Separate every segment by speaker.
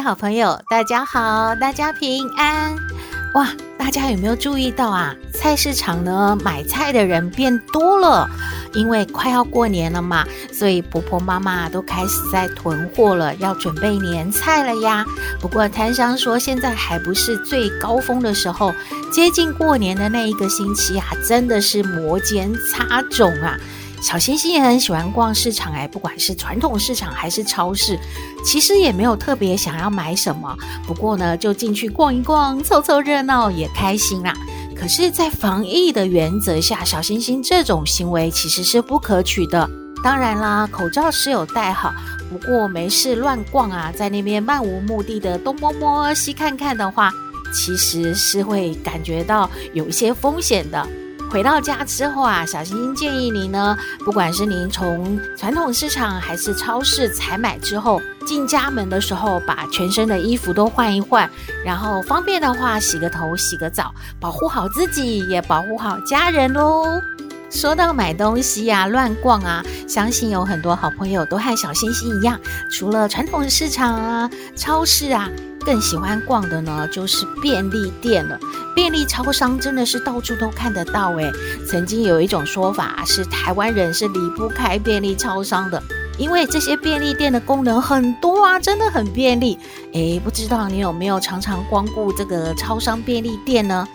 Speaker 1: 好朋友，大家好，大家平安。哇，大家有没有注意到啊？菜市场呢，买菜的人变多了。因为快要过年了嘛，所以婆婆妈妈都开始在囤货了，要准备年菜了呀。不过摊商说，现在还不是最高峰的时候，接近过年的那一个星期啊，真的是摩肩擦踵啊。小星星也很喜欢逛市场哎，不管是传统市场还是超市，其实也没有特别想要买什么，不过呢，就进去逛一逛，凑凑热闹也开心啦。可是，在防疫的原则下，小星星这种行为其实是不可取的。当然啦，口罩是有戴好，不过没事乱逛啊，在那边漫无目的的东摸摸西看看的话，其实是会感觉到有一些风险的。回到家之后啊，小星星建议您呢，不管是您从传统市场还是超市采买之后，进家门的时候把全身的衣服都换一换，然后方便的话洗个头、洗个澡，保护好自己，也保护好家人喽。说到买东西呀、乱逛啊，相信有很多好朋友都和小星星一样，除了传统市场啊、超市啊。更喜欢逛的呢，就是便利店了。便利超商真的是到处都看得到诶。曾经有一种说法是，台湾人是离不开便利超商的，因为这些便利店的功能很多啊，真的很便利。诶，不知道你有没有常常光顾这个超商便利店呢？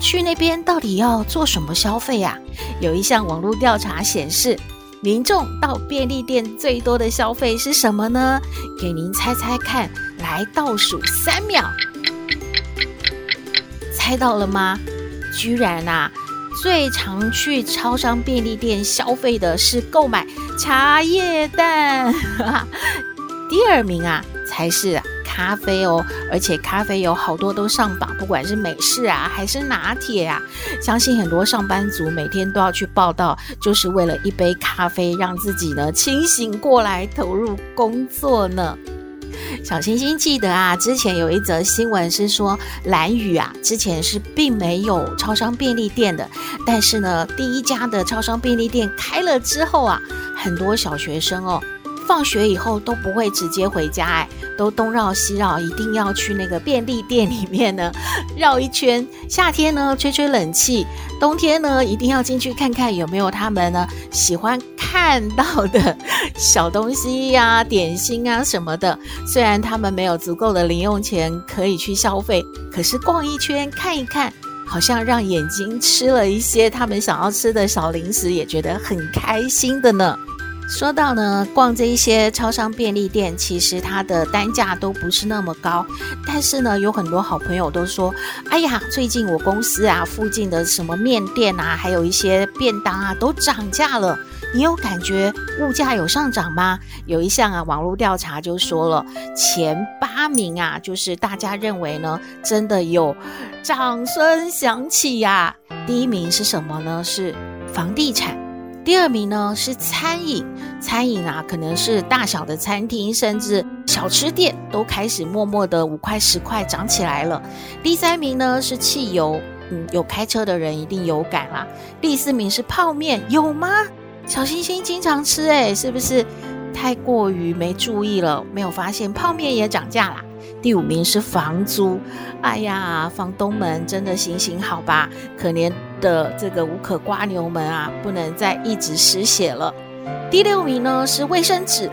Speaker 1: 去那边到底要做什么消费呀？有一项网络调查显示，民众到便利店最多的消费是什么呢？给您猜猜看。来倒数三秒，猜到了吗？居然啊，最常去超商便利店消费的是购买茶叶蛋，第二名啊才是咖啡哦，而且咖啡有好多都上榜，不管是美式啊还是拿铁啊，相信很多上班族每天都要去报到，就是为了一杯咖啡，让自己呢清醒过来，投入工作呢。小星星记得啊，之前有一则新闻是说，蓝宇啊，之前是并没有超商便利店的，但是呢，第一家的超商便利店开了之后啊，很多小学生哦。放学以后都不会直接回家，哎，都东绕西绕，一定要去那个便利店里面呢绕一圈。夏天呢吹吹冷气，冬天呢一定要进去看看有没有他们呢喜欢看到的小东西呀、点心啊什么的。虽然他们没有足够的零用钱可以去消费，可是逛一圈看一看，好像让眼睛吃了一些他们想要吃的小零食，也觉得很开心的呢。说到呢，逛这一些超商便利店，其实它的单价都不是那么高。但是呢，有很多好朋友都说：“哎呀，最近我公司啊附近的什么面店啊，还有一些便当啊，都涨价了。”你有感觉物价有上涨吗？有一项啊网络调查就说了，前八名啊，就是大家认为呢，真的有掌声响起呀。第一名是什么呢？是房地产。第二名呢是餐饮，餐饮啊可能是大小的餐厅，甚至小吃店都开始默默的五块十块涨起来了。第三名呢是汽油，嗯，有开车的人一定有感啦。第四名是泡面，有吗？小星星经常吃，欸，诶，是不是太过于没注意了，没有发现泡面也涨价啦？第五名是房租，哎呀，房东们真的行行好吧，可怜的这个无壳蜗牛们啊，不能再一直失血了。第六名呢是卫生纸，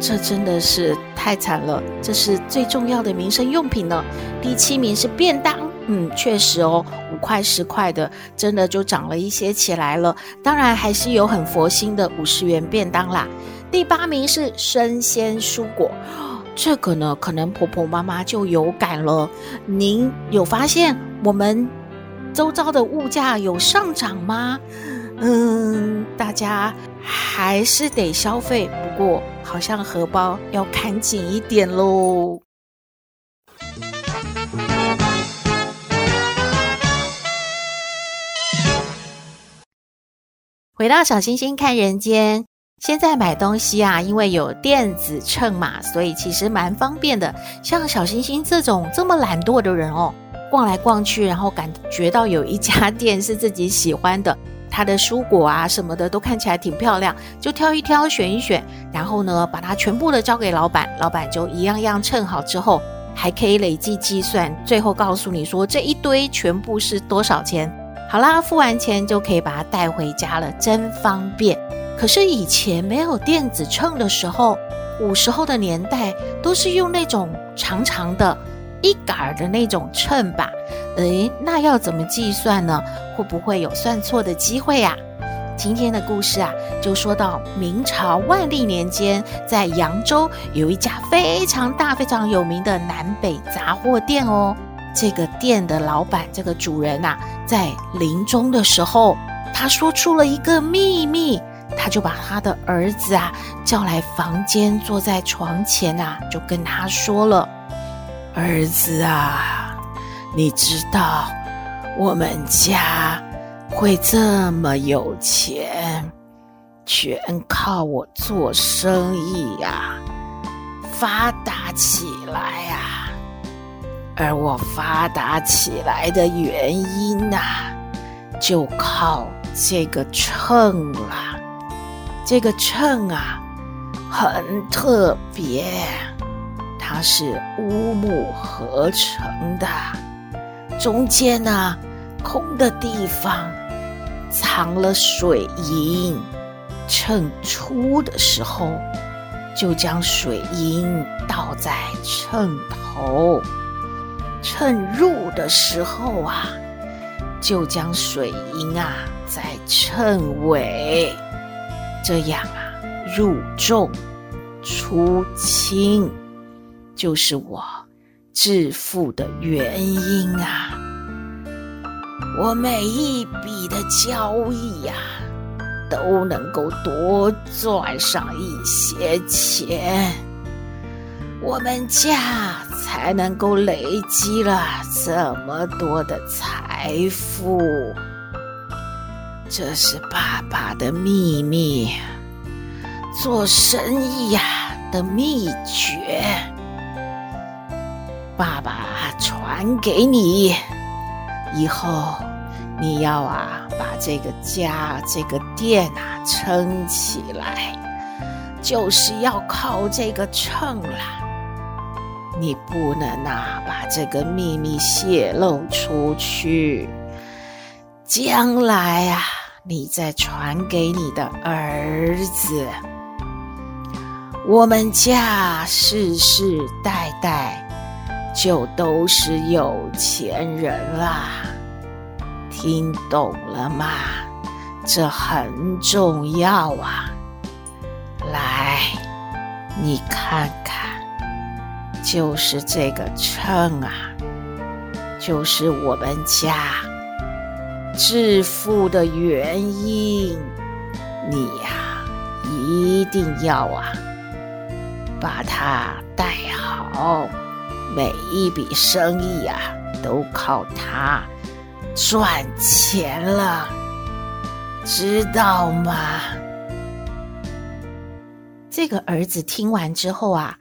Speaker 1: 这真的是太惨了，这是最重要的民生用品呢。第七名是便当，嗯，确实哦，五块十块的，真的就涨了一些起来了。当然还是有很佛心的五十元便当啦。第八名是生鲜蔬果。这个呢，可能婆婆妈妈就有感了。您有发现我们周遭的物价有上涨吗？嗯大家还是得消费不过好像荷包要看紧一点喽。回到小星星看人间现在买东西啊因为有电子秤嘛所以其实蛮方便的。像小星星这种这么懒惰的人哦逛来逛去，然后感觉到有一家店是自己喜欢的，它的蔬果啊什么的都看起来挺漂亮，就挑一挑，选一选，然后呢，把它全部的交给老板，老板就一样样称好之后，还可以累计计算，最后告诉你说这一堆全部是多少钱。好啦，付完钱就可以把它带回家了，真方便。可是以前没有电子秤的时候，古时候的年代都是用那种长长的、一杆的那种秤吧？诶，那要怎么计算呢？会不会有算错的机会呀？今天的故事啊，就说到明朝万历年间，在扬州有一家非常大、非常有名的南北杂货店哦。这个店的老板，这个主人呐，在临终的时候，他说出了一个秘密，他就把他的儿子啊叫来房间，坐在床前啊，就跟他说了：“儿子啊，你知道我们家会这么有钱，全靠我做生意呀，发达起来呀。”而我发达起来的原因呐、就靠这个秤了。这个秤啊，很特别，它是乌木合成的，中间呢、空的地方藏了水银。秤出的时候，就将水银倒在秤头。秤入的时候啊，就将水银啊在秤尾，这样啊入重出轻，就是我致富的原因啊。我每一笔的交易呀、都能够多赚上一些钱，我们家。才能够累积了这么多的财富，这是爸爸的秘密，做生意呀的秘诀。爸爸传给你，以后你要啊把这个家这个店啊撑起来，就是要靠这个秤了。你不能啊，把这个秘密泄露出去。将来啊，你再传给你的儿子。我们家世世代代就都是有钱人啦，听懂了吗？这很重要啊。来，你看看。就是这个秤啊，就是我们家致富的原因。你呀、一定要啊，把它带好。每一笔生意啊，都靠它赚钱了，知道吗？这个儿子听完之后啊。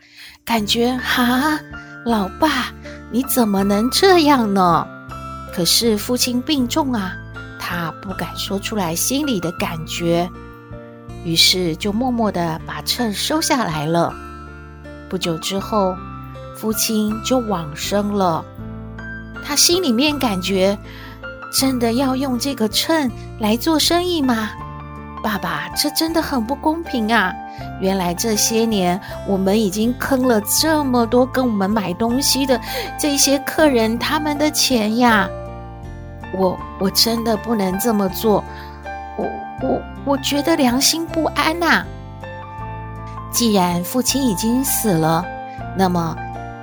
Speaker 1: 感觉哈，老爸，你怎么能这样呢？可是父亲病重啊，他不敢说出来心里的感觉，于是就默默的把秤收下来了。不久之后，父亲就往生了。他心里面感觉，真的要用这个秤来做生意吗？爸爸，这真的很不公平啊！原来这些年我们已经坑了这么多跟我们买东西的这些客人他们的钱呀！我我真的不能这么做，我我我觉得良心不安呐。既然父亲已经死了，那么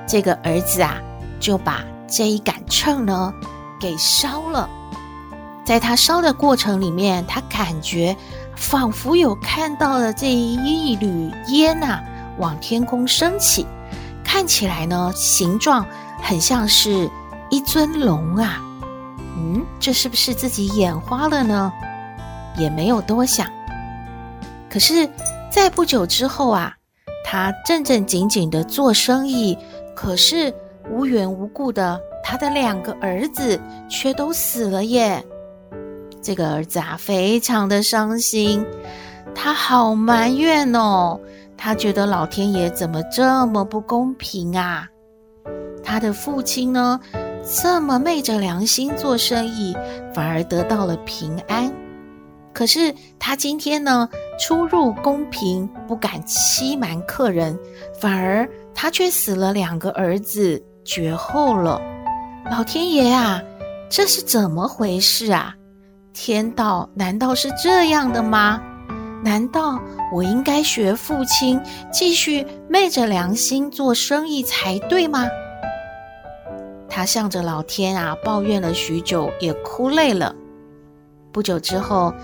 Speaker 1: 这个儿子啊就把这一杆秤呢给烧了。在他烧的过程里面，他感觉。仿佛有看到了这一缕烟呐、啊，往天空升起，看起来呢，形状很像是一尊龙啊。嗯，这是不是自己眼花了呢？也没有多想。可是，在不久之后啊，他正正经经的做生意，可是无缘无故的，他的两个儿子却都死了耶。这个儿子啊，非常的伤心，他好埋怨哦，他觉得老天爷怎么这么不公平啊？他的父亲呢，这么昧着良心做生意，反而得到了平安。可是他今天呢，出入公平，不敢欺瞒客人，反而他却死了两个儿子，绝后了。老天爷啊，这是怎么回事啊？天道难道是这样的吗？难道我应该学父亲，继续昧着良心做生意才对吗？他向着老天啊抱怨了许久，也哭累了。不久之后，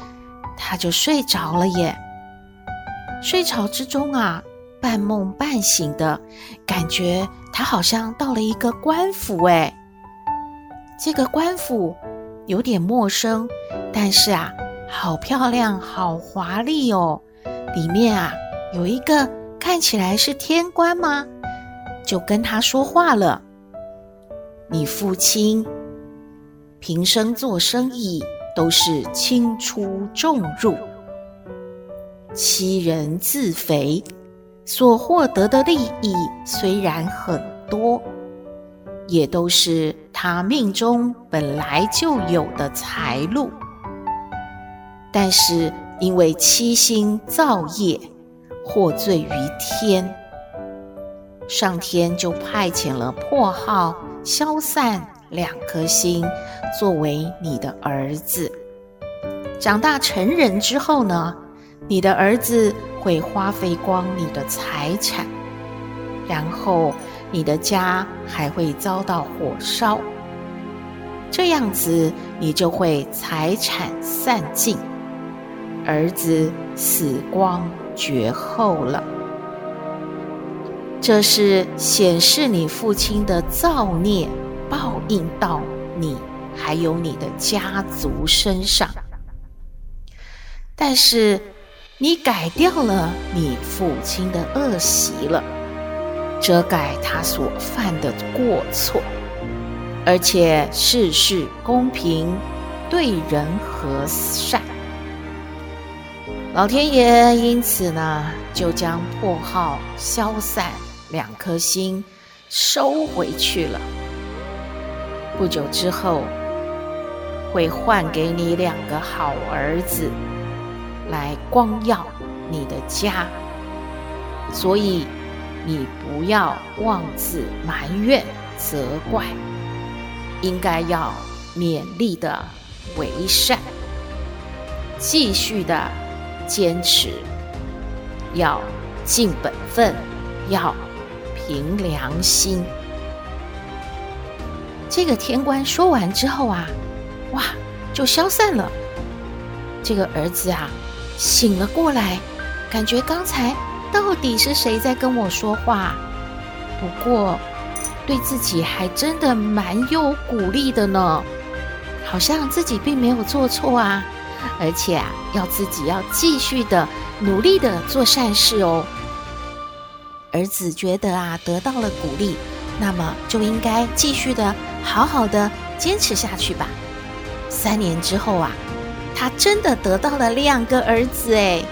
Speaker 1: 他就睡着了耶。睡着之中啊，半梦半醒的感觉，他好像到了一个官府哎。这个官府有点陌生，但是啊，好漂亮，好华丽哦。里面啊，有一个看起来是天官吗？就跟他说话了。你父亲平生做生意。都是轻出重入，欺人自肥，所获得的利益虽然很多，也都是他命中本来就有的财路，但是因为欺心造业，获罪于天，上天就派遣了破耗、消散。两颗星作为你的儿子，长大成人之后呢，你的儿子会花费光你的财产，然后你的家还会遭到火烧，这样子你就会财产散尽，儿子死光绝后了。这是显示你父亲的造孽。报应到你还有你的家族身上，但是你改掉了你父亲的恶习了，遮盖他所犯的过错，而且事事公平，对人和善。老天爷因此呢，就将破耗、消散两颗星收回去了。不久之后，会换给你两个好儿子来光耀你的家，所以你不要妄自埋怨责怪，应该要勉励的为善，继续的坚持，要尽本分，要凭良心。这个天官说完之后啊，哇，就消散了。这个儿子啊，醒了过来，感觉刚才到底是谁在跟我说话？不过，对自己还真的蛮有鼓励的呢，好像自己并没有做错啊，而且啊，要自己要继续的努力的做善事哦。儿子觉得啊，得到了鼓励。那么就应该继续的好好的坚持下去吧。三年之后啊，他真的得到了两个儿子诶，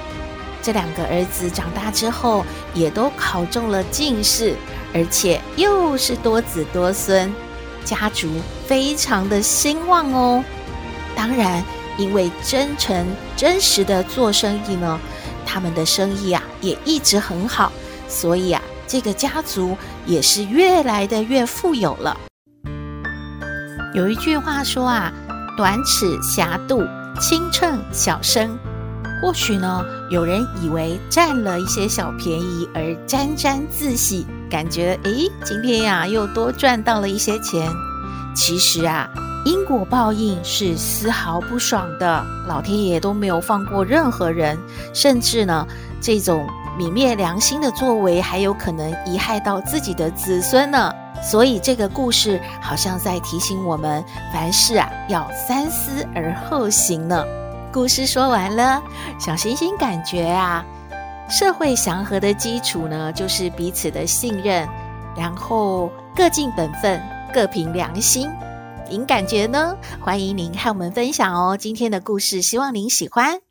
Speaker 1: 这两个儿子长大之后也都考中了进士，而且又是多子多孙，家族非常的兴旺哦。当然，因为真诚真实的做生意呢，他们的生意啊也一直很好，所以啊。这个家族也是越来的越富有了。有一句话说啊，短尺狭度，轻秤小升。或许呢，有人以为占了一些小便宜而沾沾自喜，感觉诶，今天呀又多赚到了一些钱。其实啊，因果报应是丝毫不爽的，老天爷都没有放过任何人，甚至呢，这种。泯灭良心的作为，还有可能贻害到自己的子孙呢。所以这个故事好像在提醒我们，凡事啊要三思而后行呢。故事说完了，小星星感觉啊，社会祥和的基础呢，就是彼此的信任，然后各尽本分，各凭良心。您感觉呢？欢迎您和我们分享哦。今天的故事，希望您喜欢。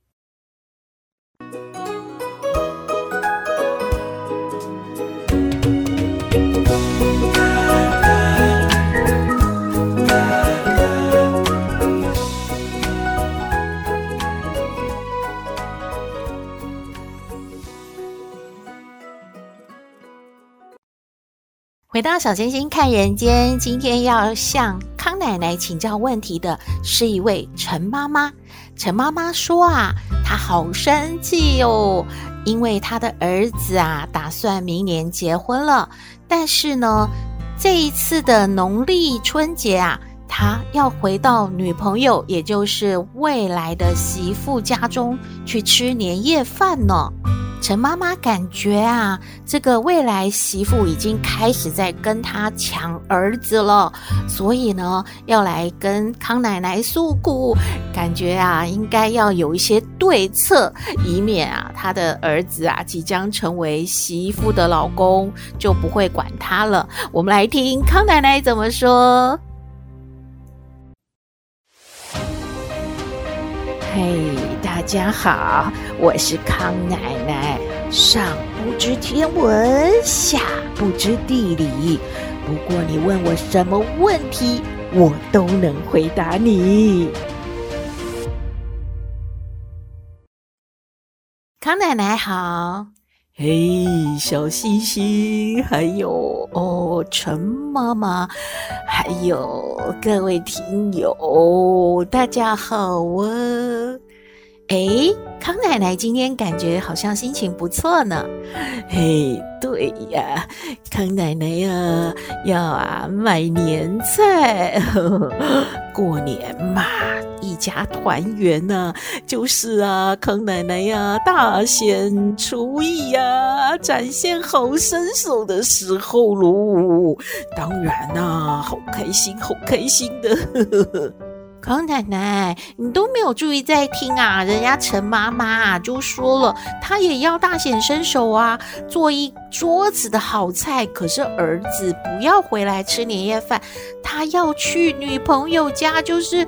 Speaker 1: 每当小星星看人间，今天要向康奶奶请教问题的是一位陈妈妈。陈妈妈说啊，她好生气哦，因为她的儿子啊，打算明年结婚了，但是呢，这一次的农历春节啊，他要回到女朋友，也就是未来的媳妇家中去吃年夜饭呢。陈妈妈感觉啊，这个未来媳妇已经开始在跟她抢儿子了，所以呢，要来跟康奶奶诉苦，感觉啊，应该要有一些对策，以免啊，她的儿子啊，即将成为媳妇的老公就不会管她了。我们来听康奶奶怎么说。
Speaker 2: 嘿大家好，我是康奶奶。上不知天文，下不知地理，不过你问我什么问题，我都能回答你。
Speaker 1: 康奶奶好。
Speaker 2: 嘿，小星星，还有哦，陈妈妈，还有各位听友，大家好啊！
Speaker 1: 诶，康奶奶今天感觉好像心情不错呢。
Speaker 2: 嘿，对呀，康奶奶呀、啊，要啊买年菜，过年嘛，一家团圆呐、就是啊，康奶奶呀、大显厨艺呀、展现好身手的时候喽。当然呐、好开心，好开心的。呵呵
Speaker 1: 康奶奶，你都没有注意在听啊！人家陈妈妈就说了，她也要大显身手啊，做一桌子的好菜。可是儿子不要回来吃年夜饭，他要去女朋友家，就是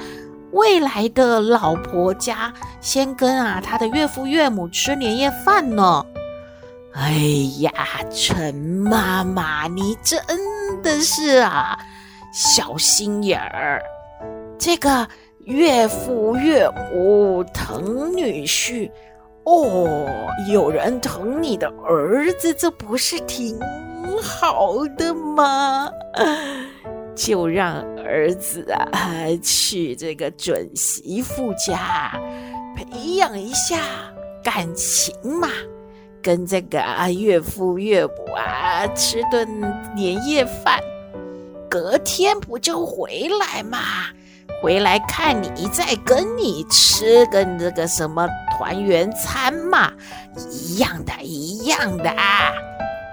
Speaker 1: 未来的老婆家，先跟啊他的岳父岳母吃年夜饭呢。
Speaker 2: 哎呀，陈妈妈，你真的是啊，小心眼儿。这个岳父岳母疼女婿哦，有人疼你的儿子，这不是挺好的吗？就让儿子啊去这个准媳妇家培养一下感情嘛，跟这个啊岳父岳母啊吃顿年夜饭，隔天不就回来嘛？回来看你，再跟你吃个那个什么团圆餐嘛，一样的，一样的。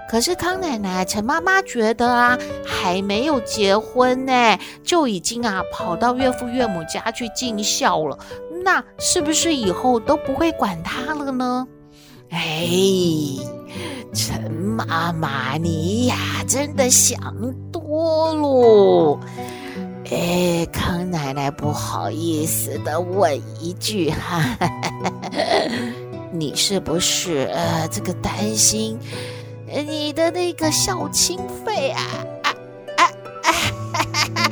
Speaker 1: 可是康奶奶、陈妈妈觉得啊，还没有结婚呢，就已经啊跑到岳父岳母家去尽孝了，那是不是以后都不会管他了呢？
Speaker 2: 哎，陈妈妈，你呀，真的想多了。哎，康奶奶不好意思的问一句哈，你是不是呃这个担心你的那个孝亲费啊？啊啊啊哈哈哈！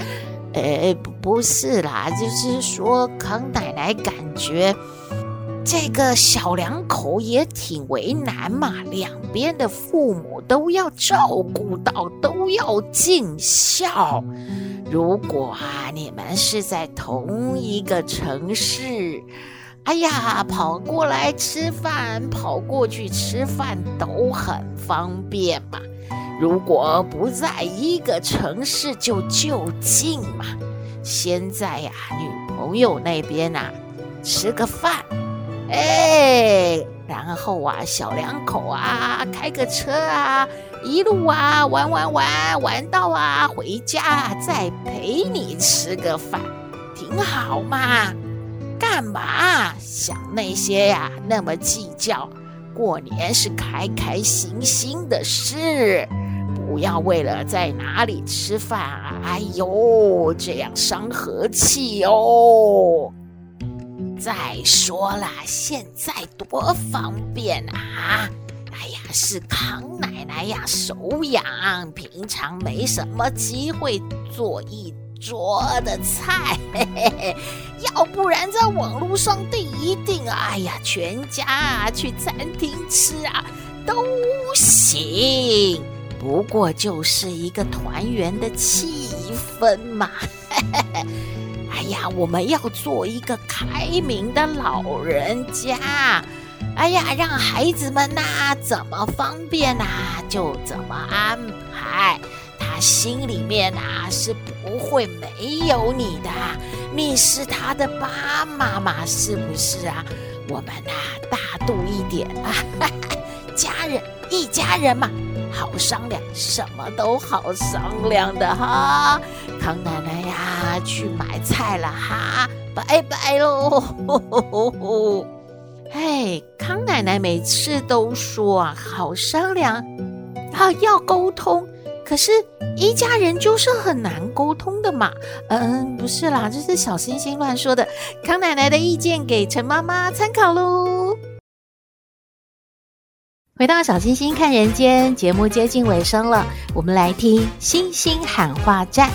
Speaker 2: 哎，不不是啦，就是说康奶奶感觉这个小两口也挺为难嘛，两边的父母都要照顾到，都要尽孝。如果啊，你们是在同一个城市，哎呀，跑过来吃饭，跑过去吃饭都很方便嘛。如果不在一个城市，就就近嘛。先在呀，女朋友那边啊，吃个饭，哎。然后啊，小两口啊，开个车啊，一路啊玩玩玩玩到啊回家，再陪你吃个饭，挺好嘛。干嘛想那些呀？那么计较，过年是开开心心的事，不要为了在哪里吃饭啊，哎呦，这样伤和气哦。再说了，现在多方便啊！哎呀，是康奶奶呀，手痒，平常没什么机会做一桌的菜，嘿嘿嘿，要不然在网络上订一订，哎呀，全家啊去餐厅吃啊都行。不过就是一个团圆的气氛嘛。嘿嘿嘿呀，我们要做一个开明的老人家。哎呀，让孩子们呐、怎么方便呐、就怎么安排。他心里面呐、是不会没有你的。你是他的爸妈妈，是不是啊？我们呐、大度一点啊，家人一家人嘛。好商量，什么都好商量的哈。康奶奶呀，去买菜了哈，拜拜喽。
Speaker 1: 嘿，康奶奶每次都说啊，好商量，啊，要沟通。可是，一家人就是很难沟通的嘛。嗯，不是啦，这是小星星乱说的。康奶奶的意见给陈妈妈参考喽。回到小星星看人间节目接近尾声了，我们来听星星喊话站。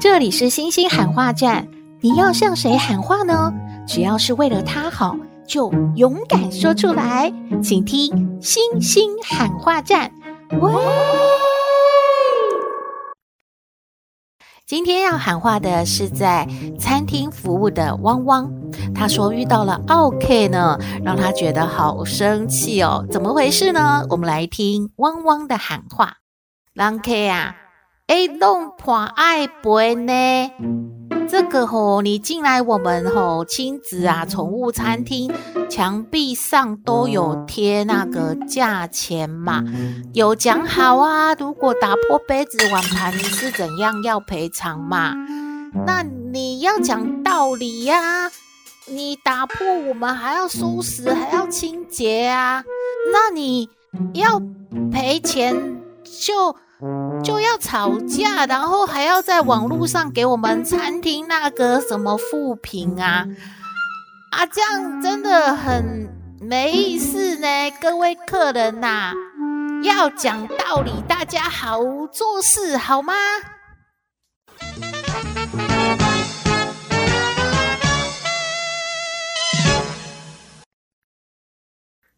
Speaker 1: 这里是星星喊话站，你要向谁喊话呢？只要是为了他好，就勇敢说出来。请听星星喊话站。喂。今天要喊话的是在餐厅服务的汪汪，他说遇到了奥 K 呢，让他觉得好生气哦，怎么回事呢？我们来听汪汪的喊话。人客啊，哎弄破爱背呢？这个吼，你进来我们吼亲子啊宠物餐厅，墙壁上都有贴那个价钱嘛，有讲好啊。如果打破杯子碗盘，你是怎样要赔偿嘛？那你要讲道理呀，你打破我们还要收拾，还要清洁啊。那你要赔钱就。就要吵架，然后还要在网络上给我们餐厅那个什么负评啊啊，这样真的很没意思呢，各位客人呐、啊，要讲道理，大家好做事好吗？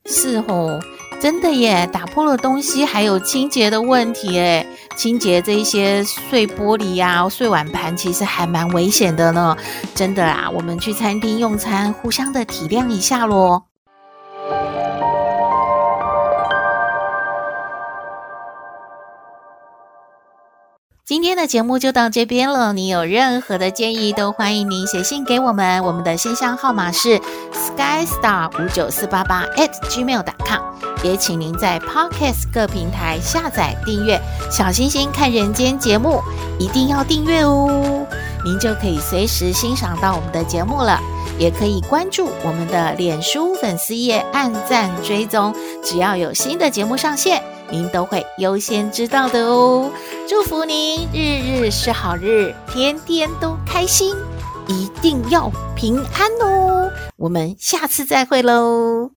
Speaker 1: 是哦。真的耶，打破了东西还有清洁的问题诶，清洁这一些碎玻璃呀、碎碗盘，其实还蛮危险的呢。真的啊，我们去餐厅用餐，互相的体谅一下喽。今天的节目就到这边了。你有任何的建议，都欢迎您写信给我们。我们的信箱号码是 skystar 五九四八八 at gmail.com。也请您在 Podcast 各平台下载订阅《小星星看人间》节目，一定要订阅哦。您就可以随时欣赏到我们的节目了。也可以关注我们的脸书粉丝页，按赞追踪，只要有新的节目上线，您都会优先知道的哦。祝福您日日是好日，天天都开心，一定要平安哦。我们下次再会喽。